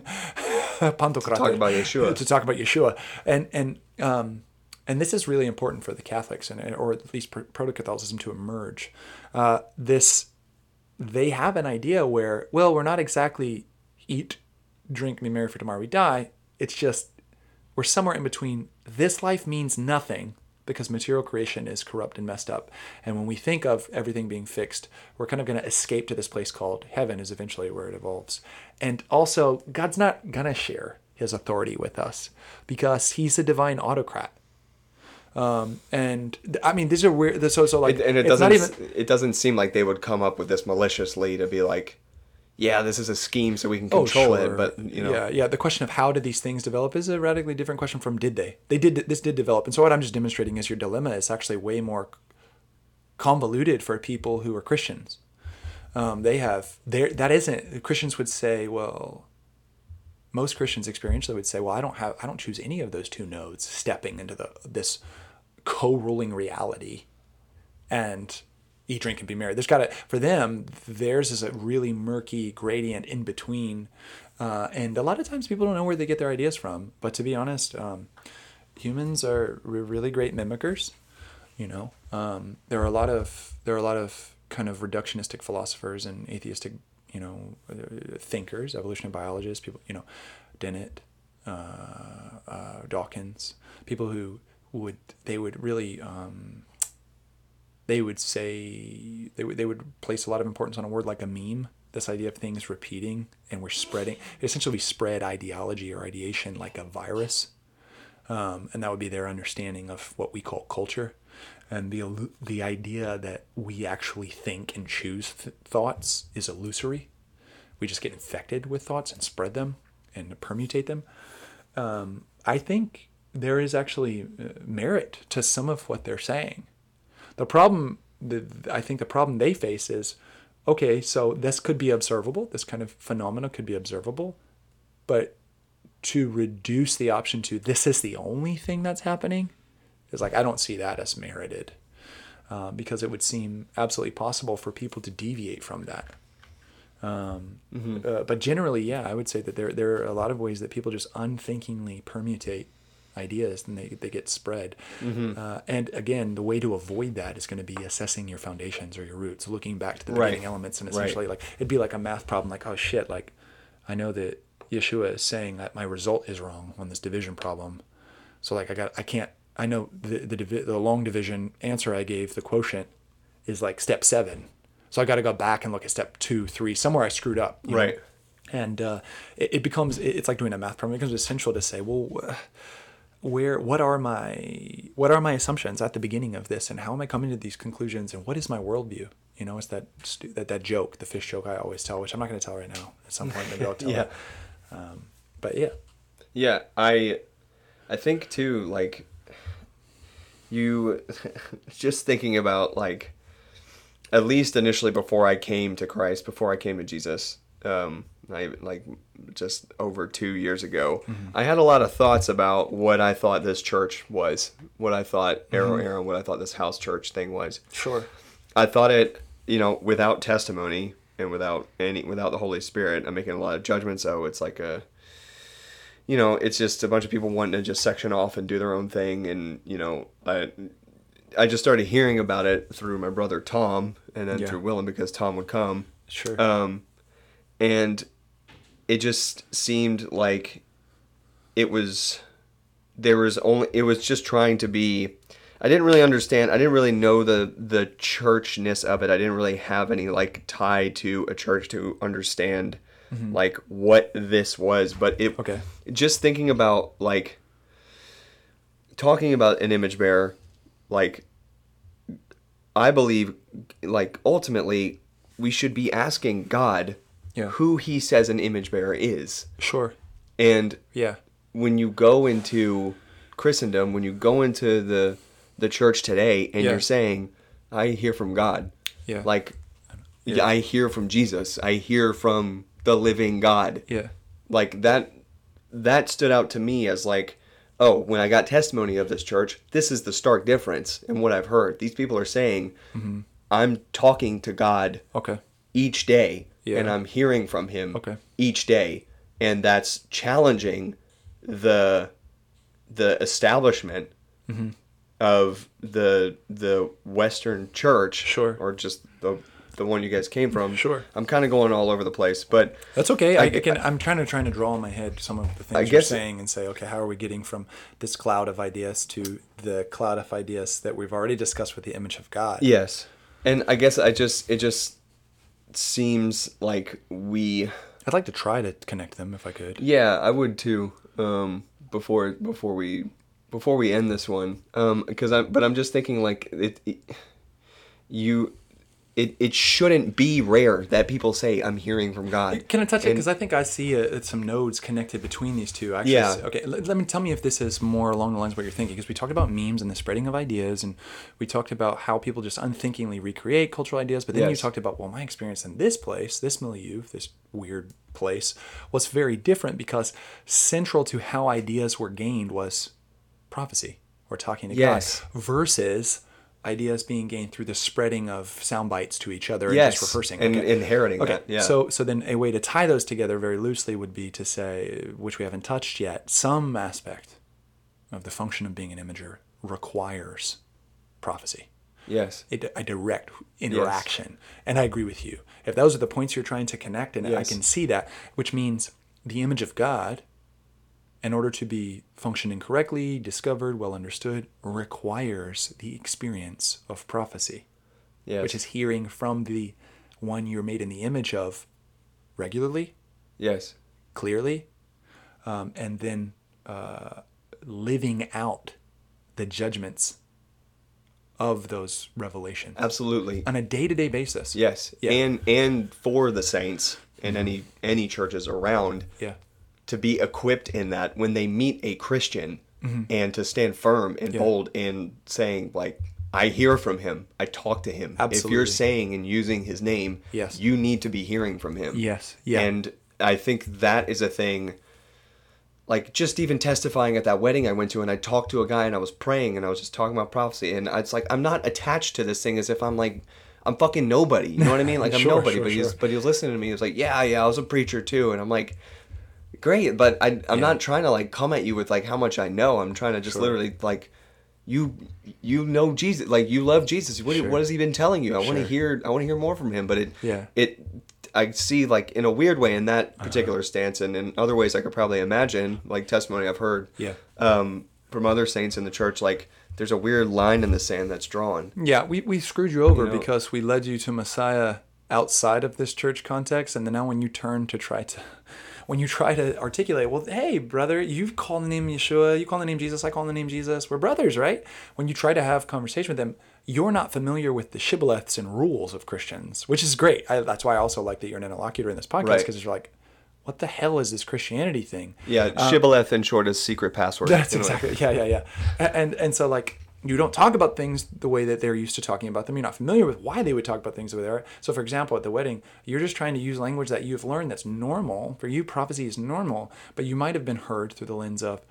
Pantocrator. talk about Yeshua. To talk about Yeshua. And and um and this is really important for the Catholics and or at least proto Catholicism to emerge. Uh, this they have an idea where well we're not exactly eat, drink, be merry for tomorrow we die. It's just we're somewhere in between. This life means nothing because material creation is corrupt and messed up. And when we think of everything being fixed, we're kind of going to escape to this place called heaven, is eventually where it evolves. And also, God's not going to share his authority with us because he's a divine autocrat. Um, and I mean, these are weird. So, so like, It- and it doesn't even. it doesn't seem like they would come up with this maliciously to be like yeah this is a scheme so we can control it but you know Oh, yeah, yeah. The question of how did these things develop is a radically different question from did they? They did. This did develop, and so what I'm just demonstrating is your dilemma is actually way more convoluted for people who are Christians. Um, they have there. That isn't Christians would say. Well, most Christians experientially would say, well, I don't have. I don't choose any of those two nodes stepping into the this co-ruling reality and eat, drink, and be merry. There's got to for them. Theirs is a really murky gradient in between, uh, and a lot of times people don't know where they get their ideas from. But to be honest, um, humans are re- really great mimickers. You know, um, there are a lot of there are a lot of kind of reductionistic philosophers and atheistic, you know, uh, thinkers, evolutionary biologists, people, you know, Dennett, uh, uh, Dawkins, people who would they would really um, they would say they would they would place a lot of importance on a word like a meme. This idea of things repeating and we're spreading. Essentially, we spread ideology or ideation like a virus, um, and that would be their understanding of what we call culture, and the the idea that we actually think and choose th- thoughts is illusory. We just get infected with thoughts and spread them and permutate them. Um, I think there is actually uh, merit to some of what they're saying. The problem, the, I think the problem they face is, okay, so this could be observable. This kind of phenomena could be observable, but to reduce the option to this is the only thing that's happening is like I don't see that as merited, uh, because it would seem absolutely possible for people to deviate from that. Um, uh, but generally, yeah, I would say that there there are a lot of ways that people just unthinkingly permutate ideas and they, they get spread. Uh, and again, the way to avoid that is going to be assessing your foundations or your roots, looking back to the Right. beginning elements and Right. essentially like it'd be like a math problem, like, oh shit, like I know that Yeshua is saying that my result is wrong on this division problem. So like I got I can't I know the the, divi- the long division answer I gave, the quotient, is like step seven. So I got to go back and look at step two, three, somewhere I screwed up. you know? Right. and uh, it, it becomes it- it's like doing a math problem. It becomes essential to say, well, where what are my what are my assumptions at the beginning of this, and how am I coming to these conclusions, and what is my worldview? You know, it's that that that joke, the fish joke I always tell, which I'm not going to tell right now. At some point, maybe I'll tell. Yeah. it. Um, but yeah, Yeah, I I think too like you just thinking about like at least initially before I came to Christ, before I came to Jesus, um I like just over 2 years ago, I had a lot of thoughts about what I thought this church was, what I thought Arrow Aaron, what I thought this house church thing was. sure. I thought it, you know, without testimony and without any, without the Holy Spirit, I'm making a lot of judgments. So it's like a, you know, it's just a bunch of people wanting to just section off and do their own thing. And, you know, I, I just started hearing about it through my brother Tom and then Yeah. through Willem because Tom would come. Sure. Um, and it just seemed like it was there was only it was just trying to be I didn't really understand I didn't really know the the churchness of it I didn't really have any like tie to a church to understand mm-hmm. like what this was but it Okay. just thinking about like talking about an image bearer like I believe like ultimately we should be asking God Yeah. who he says an image bearer is Sure. and Yeah. when you go into Christendom, when you go into the the church today, and Yeah. you're saying, "I hear from God," Yeah. like, Yeah. I hear from Jesus, I hear from the living God, Yeah. like that. That stood out to me as like, oh, when I got testimony of this church, this is the stark difference in what I've heard. These people are saying, Mm-hmm. "I'm talking to God Okay. each day Yeah. and I'm hearing from him Okay. each day and that's challenging the the establishment Mm-hmm. of the the western church Sure. or just the the one you guys came from Sure. I'm kind of going all over the place but That's okay. I, I- I can. I'm trying to trying to draw in my head some of the things I you're saying and say, okay, how are we getting from this cloud of ideas to the cloud of ideas that we've already discussed with the image of God? yes and I guess I just it just seems like we I'd like to try to connect them if I could. Yeah, I would too. Um, before before we before we end this one, um, because I'm but I'm just thinking like it, it you it it shouldn't be rare that people say I'm hearing from God. Can I touch it? Because I think I see uh some nodes connected between these two. Actually, Yeah. Okay. Let, let me tell me if this is more along the lines of what you're thinking. Because we talked about memes and the spreading of ideas, and we talked about how people just unthinkingly recreate cultural ideas. But then you talked about, well, my experience in this place, this milieu, this weird place, was very different because central to how ideas were gained was prophecy or talking to Yes. God, versus ideas being gained through the spreading of sound bites to each other Yes, and just rehearsing. and Okay. inheriting Okay, that. Yeah. so so then a way to tie those together very loosely would be to say, which we haven't touched yet, some aspect of the function of being an imager requires prophecy, yes, a, a direct interaction. And I agree with you. If those are the points you're trying to connect, and I can see that, which means the image of God, in order to be functioning correctly, discovered, well understood, requires the experience of prophecy yes, which is hearing from the one you're made in the image of regularly, yes, clearly, um, and then uh, living out the judgments of those revelations absolutely. on a day-to-day basis. Yes, Yeah. and and for the saints and any any churches around Yeah. To be equipped in that when they meet a Christian, mm-hmm. and to stand firm and Yeah. bold in saying like I hear from him. I talk to him. If you're saying and using his name, Yes. you need to be hearing from him. Yes. Yeah. And I think that is a thing like just even testifying at that wedding I went to and I talked to a guy and I was praying and I was just talking about prophecy and it's like I'm not attached to this thing as if I'm like I'm fucking nobody. You know what I mean? Like I'm Sure, nobody, sure, but he's sure. but he was listening to me. He was like, "Yeah, yeah, I was a preacher too." And I'm like, "Great, but I I'm Yeah. not trying to like come at you with like how much I know. I'm trying to just Sure. literally like you you know Jesus, like you love Jesus. What Sure. what has he been telling you? I want to hear I want to hear more from him, but it Yeah. it I see like in a weird way in Uh-huh. that particular stance and in other ways I could probably imagine like testimony I've heard Yeah. um, from other saints in the church like there's a weird line in the sand that's drawn. Yeah, we, we screwed you over You know? because we led you to Messiah outside of this church context, and then now when you turn to try to, when you try to articulate, well, hey, brother, you call the name Yeshua, you call the name Jesus, I call the name Jesus, we're brothers, right? When you try to have conversation with them, you're not familiar with the shibboleths and rules of Christians, which is great. I, that's why I also like that you're an interlocutor in this podcast Right. because you're like, what the hell is this Christianity thing? Yeah, um, shibboleth in short is secret password. That's in a way. exactly yeah yeah yeah, and and so like you don't talk about things the way that they're used to talking about them. You're not familiar with why they would talk about things the way they are. So for example, at the wedding, you're just trying to use language that you've learned that's normal for you. Prophecy is normal, but you might have been heard through the lens of.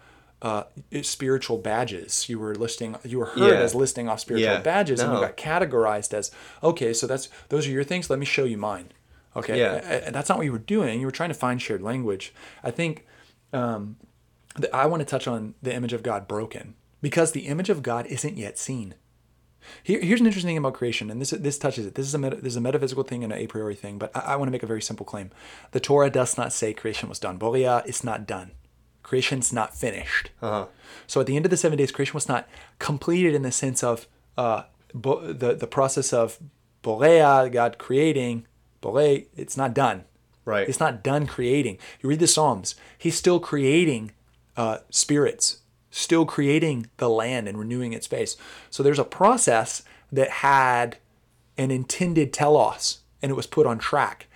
Uh, spiritual badges. You were listing. You were heard Yeah. as listing off spiritual Yeah. badges, and you got categorized as okay. So that's those are your things. Let me show you mine. Okay. Yeah. That's not what you were doing. You were trying to find shared language. I think um, th- I want to touch on the image of God broken because the image of God isn't yet seen. Here, here's an interesting thing about creation, and this this touches it. This is a meta, this is a metaphysical thing and an a priori thing, but I, I want to make a very simple claim. The Torah does not say creation was done. Boria, it's not done. Creation's not finished. Uh-huh. So at the end of the seven days, creation was not completed in the sense of uh, bo- the the process of Borea, God creating. Bore, it's not done. Right. It's not done creating. You read the Psalms. He's still creating uh, spirits, still creating the land and renewing its space. So there's a process that had an intended telos, and it was put on track.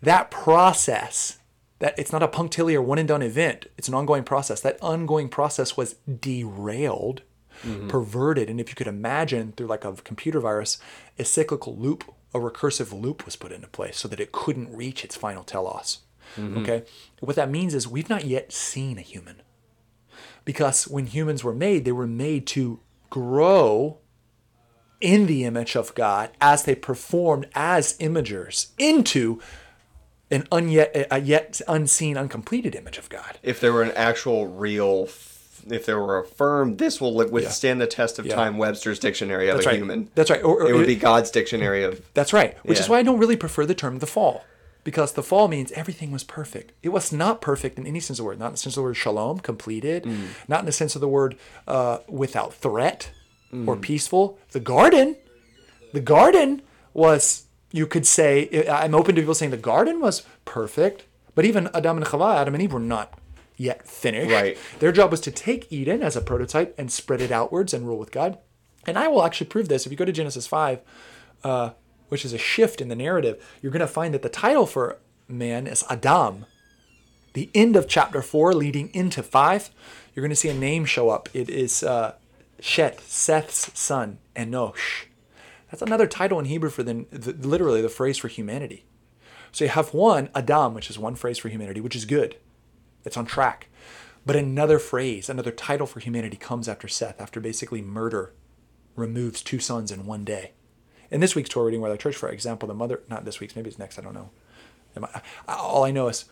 That process, that it's not a punctiliar one and done event. It's an ongoing process. That ongoing process was derailed, mm-hmm. perverted, and if you could imagine through like a computer virus, a cyclical loop, a recursive loop was put into place so that it couldn't reach its final telos. Mm-hmm. Okay, what that means is we've not yet seen a human because when humans were made, they were made to grow in the image of God as they performed as imagers into an unyet, a yet unseen, uncompleted image of God. If there were an actual real if there were a firm this will withstand the test of Yeah. time Webster's dictionary of That's a right. human. That's right. Or- or it would be God's dictionary of That's right. Which is why I don't really prefer the term the fall. Because the fall means everything was perfect. It was not perfect in any sense of the word. Not in the sense of the word shalom, completed. Mm. Not in the sense of the word uh, without threat or Mm. peaceful. The garden, the garden was, you could say, I'm open to people saying the garden was perfect. But even Adam and Chava, Adam and Eve were not yet finished. Right. Their job was to take Eden as a prototype and spread it outwards and rule with God. And I will actually prove this. If you go to Genesis 5, uh, which is a shift in the narrative, you're going to find that the title for man is Adam. The end of chapter 4 leading into 5, you're going to see a name show up. It is uh, Shet, Seth's son, Enosh. That's another title in Hebrew for the, the literally the phrase for humanity. So you have one, Adam, which is one phrase for humanity, which is good. It's on track. But another phrase, another title for humanity comes after Seth, after basically murder removes two sons in one day. In this week's Torah reading, where the church, for example, the mother, not this week's, maybe it's next, I don't know. I- all I know is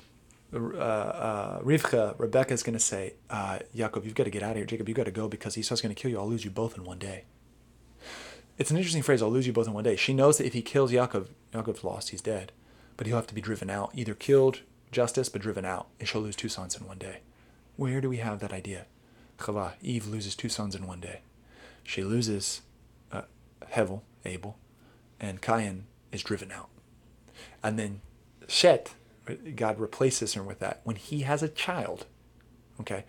uh, uh, Rivka, Rebecca is going to say, uh, you've got to get out of here. Jacob, you've got to go because Esau's going to kill you. I'll lose you both in one day. It's an interesting phrase, I'll lose you both in one day. She knows that if he kills Yaakov, Yaakov's lost, he's dead. But he'll have to be driven out, either killed, justice, but driven out. And she'll lose two sons in one day. Where do we have that idea? Chava, Eve loses two sons in one day. She loses uh, Hevel, Abel, and Cain is driven out. And then Shet, God replaces him with that when he has a child. Okay.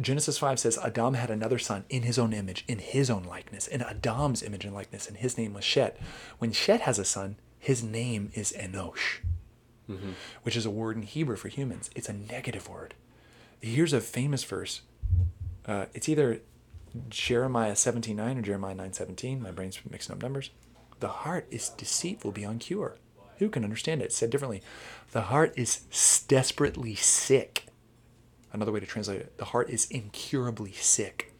Genesis 5 says Adam had another son in his own image, in his own likeness, in Adam's image and likeness, and his name was Shet. When Shet has a son, his name is Enosh, which is a word in Hebrew for humans. It's a negative word. Here's a famous verse. uh, it's either Jeremiah 17.9 or Jeremiah 9.17. My brain's mixing up numbers. The heart is deceitful beyond cure. Who can understand it? Said differently, the heart is desperately sick. Another way to translate it, the heart is incurably sick.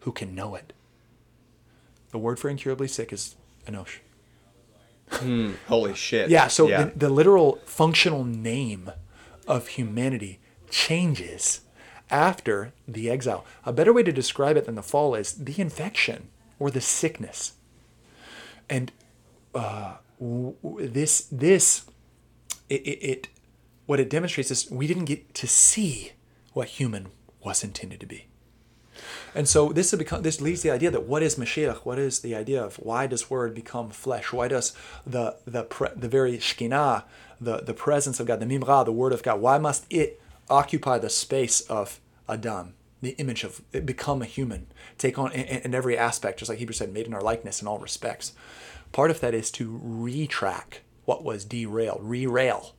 Who can know it? The word for incurably sick is enosh. Hmm, holy shit. Yeah, so yeah. The, the literal functional name of humanity changes after the exile. A better way to describe it than the fall is the infection or the sickness. And uh, w- w- this this it, it, it what it demonstrates is we didn't get to see what human was intended to be. And so this become this leads to the idea that what is Mashiach? What is the idea of why does word become flesh? Why does the the pre, the very Shekhinah, the the presence of God, the Memra, the Word of God, why must it occupy the space of Adam, the image of become a human, take on in, in every aspect, just like Hebrew said, made in our likeness in all respects. Part of that is to retrack what was derailed, re-rail.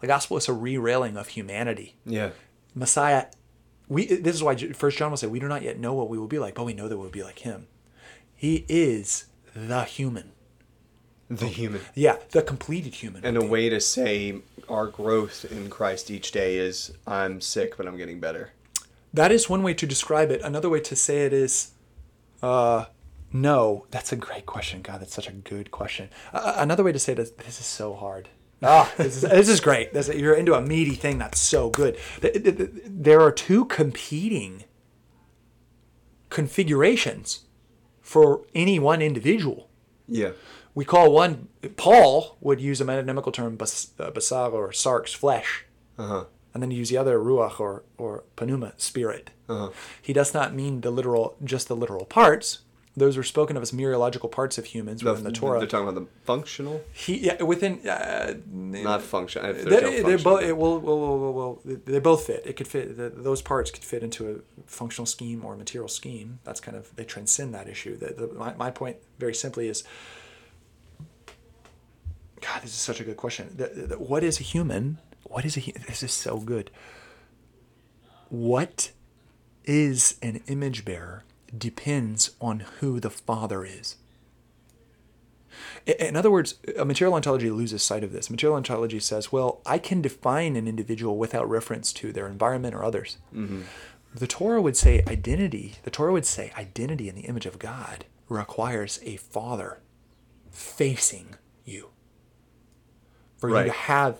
The gospel is a re-railing of humanity. yeah. Messiah, we this is why First John will say, "We do not yet know what we will be like, but we know that we'll be like Him." He is the human, The human. yeah, the completed human. And a way to say our growth in Christ each day is I'm sick, but I'm getting better. That is one way to describe it. Another way to say it is, uh, no. That's a great question. God, that's such a good question. Uh, another way to say it is, this is so hard. Ah, this is this is great. This, you're into a meaty thing. That's so good. Th- th- th- There are two competing configurations for any one individual. Yeah. We call one Paul would use a metonymical term bas, uh, basar or sarx flesh, Uh huh. And then you use the other ruach or or pneuma spirit. Uh-huh. He does not mean the literal, just the literal parts. Those were spoken of as mereological parts of humans within the Torah. They're talking about the functional, he yeah, within uh, not function. They, no they're both it will, will, will, will, they both fit. It could fit. The, those parts could fit into a functional scheme or a material scheme. That's kind of they transcend that issue. The, the, my, my point very simply is, God, this is such a good question. The, the, what is a human? What is a this is so good. What is an image bearer depends on who the father is. In other words, a material ontology loses sight of this. Material ontology says, well, I can define an individual without reference to their environment or others. Mm-hmm. The Torah would say identity, the Torah would say identity in the image of God requires a father facing you. For you to have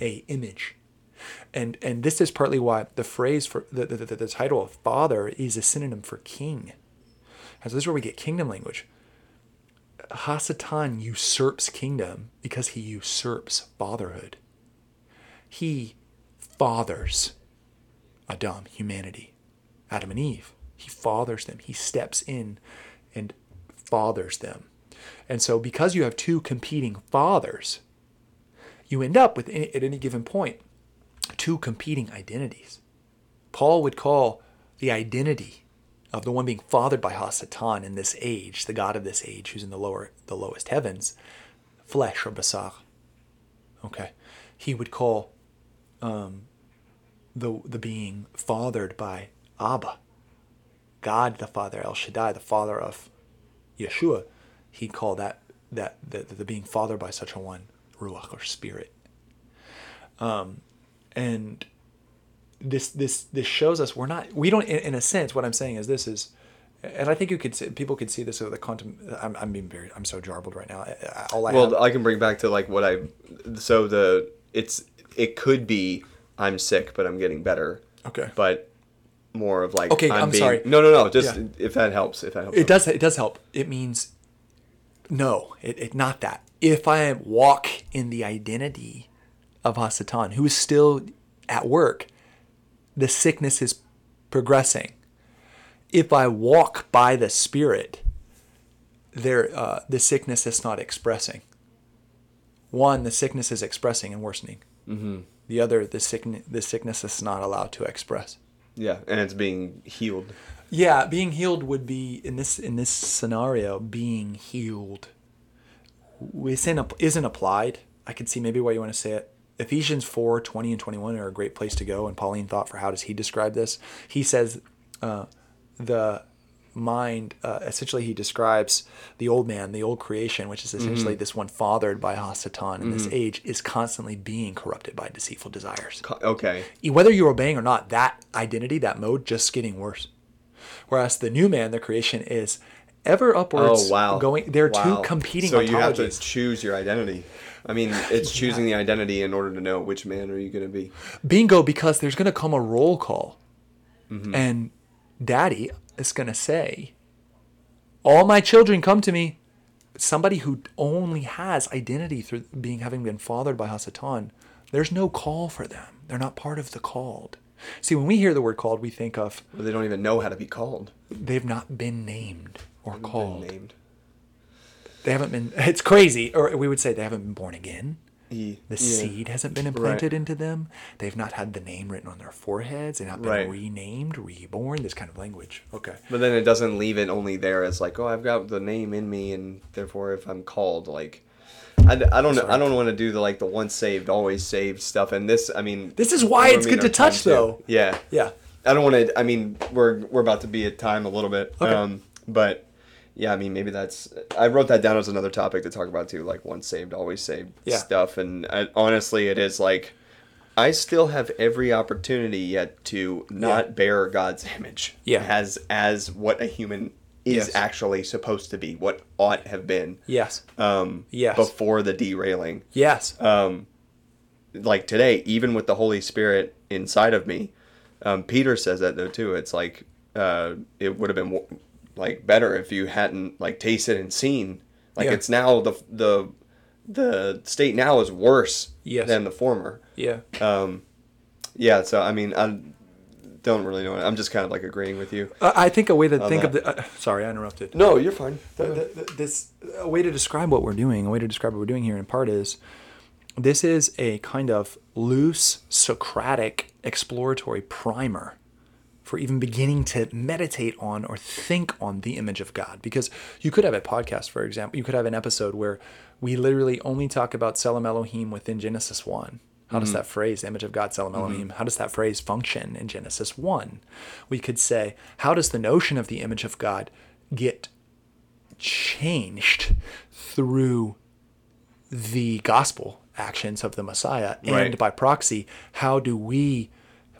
a image. And and this is partly why the phrase for the, the, the, the title of father is a synonym for king. And so this is where we get kingdom language. Hasatan usurps kingdom because he usurps fatherhood. He fathers Adam, humanity, Adam and Eve. He fathers them. He steps in and fathers them. And so, because you have two competing fathers, you end up with, at any given point, two competing identities. Paul would call the identity of the one being fathered by Hasatan in this age, the God of this age, who's in the lower, the lowest heavens, flesh or basar. Okay, he would call um, the the being fathered by Abba, God the Father, El Shaddai, the Father of Yeshua. He'd call that that the, the being fathered by such a one ruach or spirit. Um, and this this this shows us we're not we don't in, in a sense what I'm saying is this is and I think you could see, people could see this with the quantum I'm, I'm being very I'm so jarbled right now all I Well, have, I can bring back to like what I. So the it's it could be I'm sick, but I'm getting better. okay But more of like Okay, I'm, I'm being, sorry. No, no, no. Just Yeah. if that helps. If that helps. it does it does help it means no it, it not that if I walk in the identity of Hasatan who is still at work the sickness is progressing if I walk by the Spirit, there uh, the sickness is not expressing. One, the sickness is expressing and worsening. Mm-hmm. The other, the sickness, the sickness is not allowed to express. Yeah, and it's being healed. Yeah, being healed would be in this in this scenario. Being healed isn't isn't applied. I can see maybe why you want to say it. Ephesians 4, 20 and 21 are a great place to go. And Pauline thought for how does he describe this? He says uh, the mind uh, essentially he describes the old man the old creation which is essentially Mm-hmm. this one fathered by hasatan in this age is constantly being corrupted by deceitful desires Okay. whether you're obeying or not that identity that mode just getting worse whereas the new man the creation is ever upwards Oh wow. going they're Wow. two competing So you have to choose your identity. I mean, it's choosing the identity in order to know which man are you going to be. bingo because there's going to come a roll call Mm-hmm. and daddy is going to say all my children come to me somebody who only has identity through being having been fathered by hasatan there's no call for them they're not part of the called see when we hear the word called we think of But they don't even know how to be called. they've not been named or called named. they haven't been it's crazy or we would say they haven't been born again E- the yeah. seed hasn't been implanted into them. They've not had the name written on their foreheads. They've not been Right. renamed, reborn. This kind of language. Okay. But then it doesn't leave it only there as like, oh, I've got the name in me, and therefore, if I'm called, like, I, I don't know, I don't want to do the like the once saved, always saved stuff. And this, I mean, This is why it's good to touch, too. though. Yeah, Yeah. I don't want to. I mean, we're we're about to be at time a little bit. Okay. Um, but yeah, I mean, maybe that's. I wrote that down as another topic to talk about too, like once saved, always saved Yeah. stuff. And I, honestly, it is like. I still have every opportunity yet to not Yeah. bear God's image Yeah. as as what a human is Yes. actually supposed to be, what ought have been Yes. um, Yes. before the derailing Yes. um, like today, even with the Holy Spirit inside of me, um, Peter says that though too. It's like uh, it would have been like better if you hadn't like tasted and seen. Like Yeah. it's now the the the state now is worse Yes. than the former. yeah. Um, yeah. So I mean, I don't really know. I'm just kind of like agreeing with you. Uh, I think a way to think of the. Uh, sorry, I interrupted. No, you're fine. the, the- this a way to describe what we're doing, a way to describe what we're doing here in part is this is a kind of loose Socratic exploratory primer for even beginning to meditate on or think on the image of God. Because you could have a podcast, for example, you could have an episode where we literally only talk about Tselem Elohim within Genesis 1. How does mm-hmm. that phrase, image of God, Selam mm-hmm. Elohim, how does that phrase function in Genesis 1? We could say, how does the notion of the image of God get changed through the gospel actions of the Messiah and by proxy how do we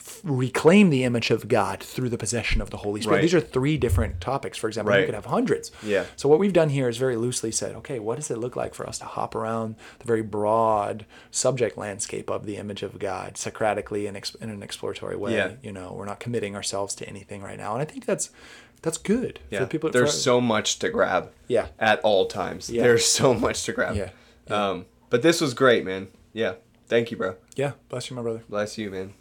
f- reclaim the image of God through the possession of the Holy Spirit Right. these are three different topics for example you could have hundreds Yeah. so what we've done here is very loosely said okay what does it look like for us to hop around the very broad subject landscape of the image of God Socratically and ex- in an exploratory way Yeah. you know we're not committing ourselves to anything right now and I think that's that's good Yeah. for people There's for- so much to grab. Yeah. At all times. Yeah. There's so much to grab. Yeah. Um, but this was great, man. Yeah. Thank you, bro. yeah bless you my brother Bless you, man.